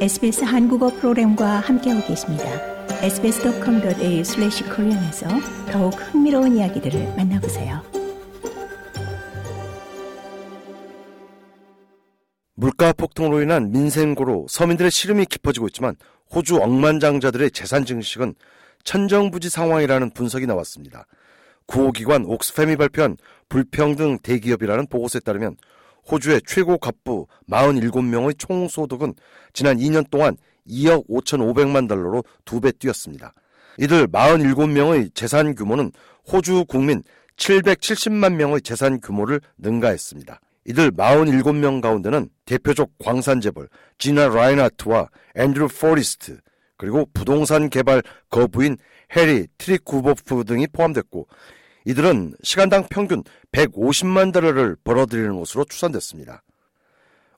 SBS 한국어 프로그램과 함께하고 계십니다. sbs.com.au/korean에서 더욱 흥미로운 이야기들을 만나보세요. 물가 폭등으로 인한 민생 고로 서민들의 시름이 깊어지고 있지만 호주 억만장자들의 재산 증식은 천정부지 상황이라는 분석이 나왔습니다. 구호기관 옥스팸이 발표한 불평등 대기업이라는 보고서에 따르면 호주의 최고 갑부 47명의 총소득은 지난 2년 동안 2억 5,500만 달러로 두 배 뛰었습니다. 이들 47명의 재산 규모는 호주 국민 770만 명의 재산 규모를 능가했습니다. 이들 47명 가운데는 대표적 광산재벌 지나 라이나트와 앤드루 포리스트 그리고 부동산 개발 거부인 해리 트리쿠보프 등이 포함됐고 이들은 시간당 평균 150만 달러를 벌어들이는 것으로 추산됐습니다.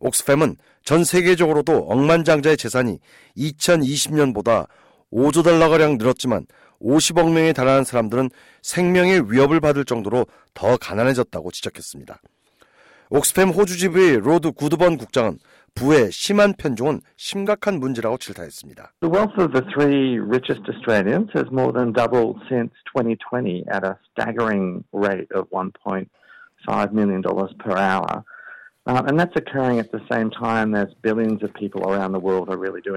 옥스팸은 전 세계적으로도 억만장자의 재산이 2020년보다 5조 달러가량 늘었지만 50억 명에 달하는 사람들은 생명의 위협을 받을 정도로 더 가난해졌다고 지적했습니다. 옥스팸 호주지부의 로드 구드번 국장은 부의 심한 편중은 심각한 문제라고 질타했습니다. The wealth of the three richest Australians has more than doubled since 2020 at a staggering rate of 1.5 million dollars per hour.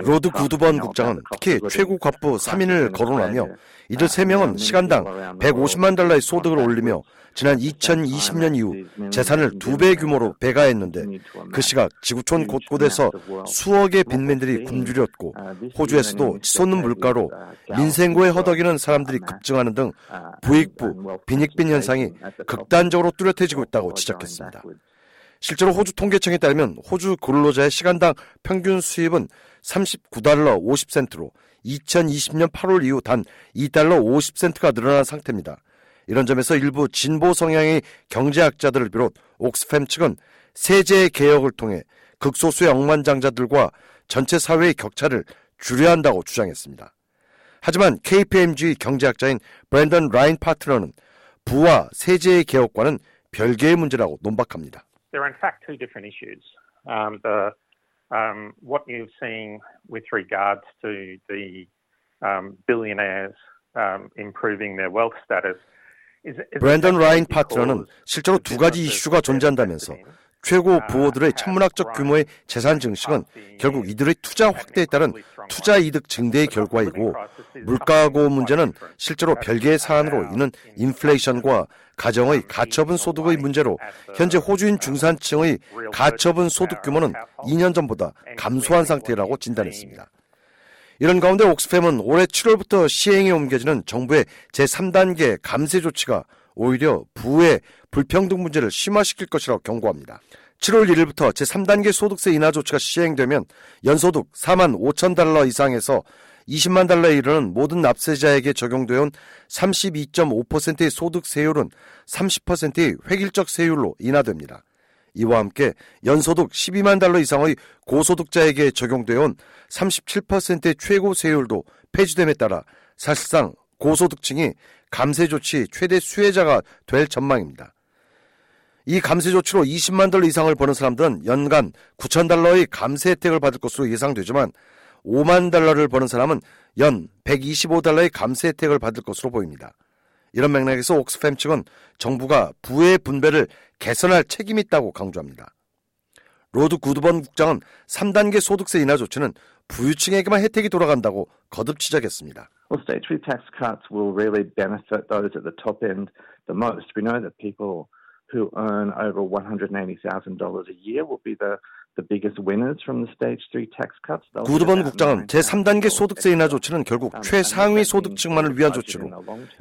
로드 구드번 국장은 특히 최고 갑부 3인을 거론하며 이들 3명은 시간당 150만 달러의 소득을 올리며 지난 2020년 이후 재산을 두배 규모로 배가했는데 그 시각 지구촌 곳곳에서 수억의 빈민들이 굶주렸고 호주에서도 치솟는 물가로 민생고에 허덕이는 사람들이 급증하는 등 부익부, 빈익빈 현상이 극단적으로 뚜렷해지고 있다고 지적했습니다. 실제로 호주 통계청에 따르면 호주 근로자의 시간당 평균 수입은 39달러 50센트로 2020년 8월 이후 단 2달러 50센트가 늘어난 상태입니다. 이런 점에서 일부 진보 성향의 경제학자들을 비롯 옥스팸 측은 세제 개혁을 통해 극소수의 억만장자들과 전체 사회의 격차를 줄여야 한다고 주장했습니다. 하지만 KPMG 경제학자인 브랜던 라인 파트너는 부와 세제의 개혁과는 별개의 문제라고 논박합니다. there are in fact two different issues. Um, the um, what you're seeing with regards to the um, billionaires improving their wealth status. 브랜던 라인 파트너는 실제로 두 가지 이슈가 존재한다면서 최고 부호들의 천문학적 규모의 재산 증식은 결국 이들의 투자 확대에 따른 투자 이득 증대의 결과이고 물가고 문제는 실제로 별개의 사안으로 있는 인플레이션과 가정의 가처분 소득의 문제로 현재 호주인 중산층의 가처분 소득 규모는 2년 전보다 감소한 상태라고 진단했습니다. 이런 가운데 옥스팸은 올해 7월부터 시행에 옮겨지는 정부의 제3단계 감세 조치가 오히려 부의 불평등 문제를 심화시킬 것이라고 경고합니다. 7월 1일부터 제3단계 소득세 인하 조치가 시행되면 연소득 4만 5천 달러 이상에서 20만 달러에 이르는 모든 납세자에게 적용되어 온 32.5%의 소득세율은 30%의 획일적 세율로 인하됩니다. 이와 함께 연소득 12만 달러 이상의 고소득자에게 적용되어 온 37%의 최고 세율도 폐지됨에 따라 사실상 고소득층이 감세 조치 최대 수혜자가 될 전망입니다. 이 감세 조치로 20만 달러 이상을 버는 사람들은 연간 9천 달러의 감세 혜택을 받을 것으로 예상되지만 5만 달러를 버는 사람은 연 125달러의 감세 혜택을 받을 것으로 보입니다. 이런 맥락에서 옥스팸 측은 정부가 부의 분배를 개선할 책임이 있다고 강조합니다. 로드 구드번 국장은 3단계 소득세 인하 조치는 부유층에게만 혜택이 돌아간다고 거듭 지적했습니다. Well, stage three tax cuts will really benefit those at the top end the most. We know that people who earn over $180,000 a year will be the 구두번 국장은 제3단계 소득세 인하 조치는 결국 최상위 소득층만을 위한 조치로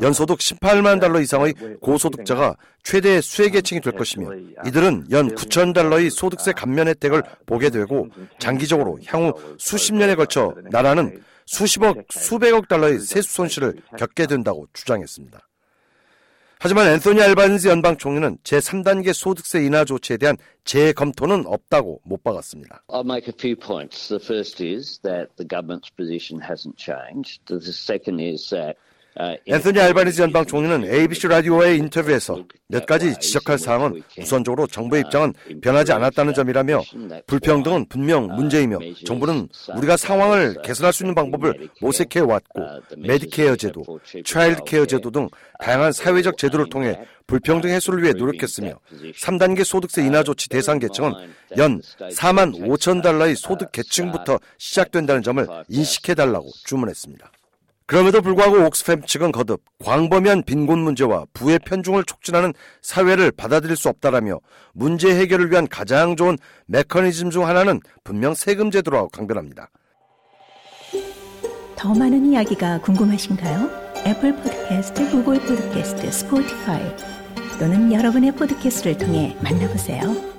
연소득 18만 달러 이상의 고소득자가 최대 수혜계층이 될 것이며 이들은 연 9천 달러의 소득세 감면 혜택을 보게 되고 장기적으로 향후 수십 년에 걸쳐 나라는 수십억, 수백억 달러의 세수 손실을 겪게 된다고 주장했습니다. 하지만 앤소니 알바니즈 연방 총리는 제3단계 소득세 인하 조치에 대한 재검토는 없다고 못 박았습니다. I'll make a few points. The first is that the government's position hasn't changed. The second is that 앤서니 알바니지 연방 총리는 ABC 라디오와의 인터뷰에서 몇 가지 지적할 사항은 우선적으로 정부의 입장은 변하지 않았다는 점이라며 불평등은 분명 문제이며 정부는 우리가 상황을 개선할 수 있는 방법을 모색해 왔고 메디케어 제도, child care 제도 등 다양한 사회적 제도를 통해 불평등 해소를 위해 노력했으며 3단계 소득세 인하 조치 대상 계층은 연 4만 5천 달러의 소득 계층부터 시작된다는 점을 인식해달라고 주문했습니다. 그럼에도 불구하고 옥스팸 측은 거듭 광범위한 빈곤 문제와 부의 편중을 촉진하는 사회를 받아들일 수 없다라며 문제 해결을 위한 가장 좋은 메커니즘 중 하나는 분명 세금 제도라고 강변합니다. 더 많은 이야기가 궁금하신가요? Apple Podcast, Google Podcast, Spotify 또는 여러분의 podcast를 통해 만나보세요.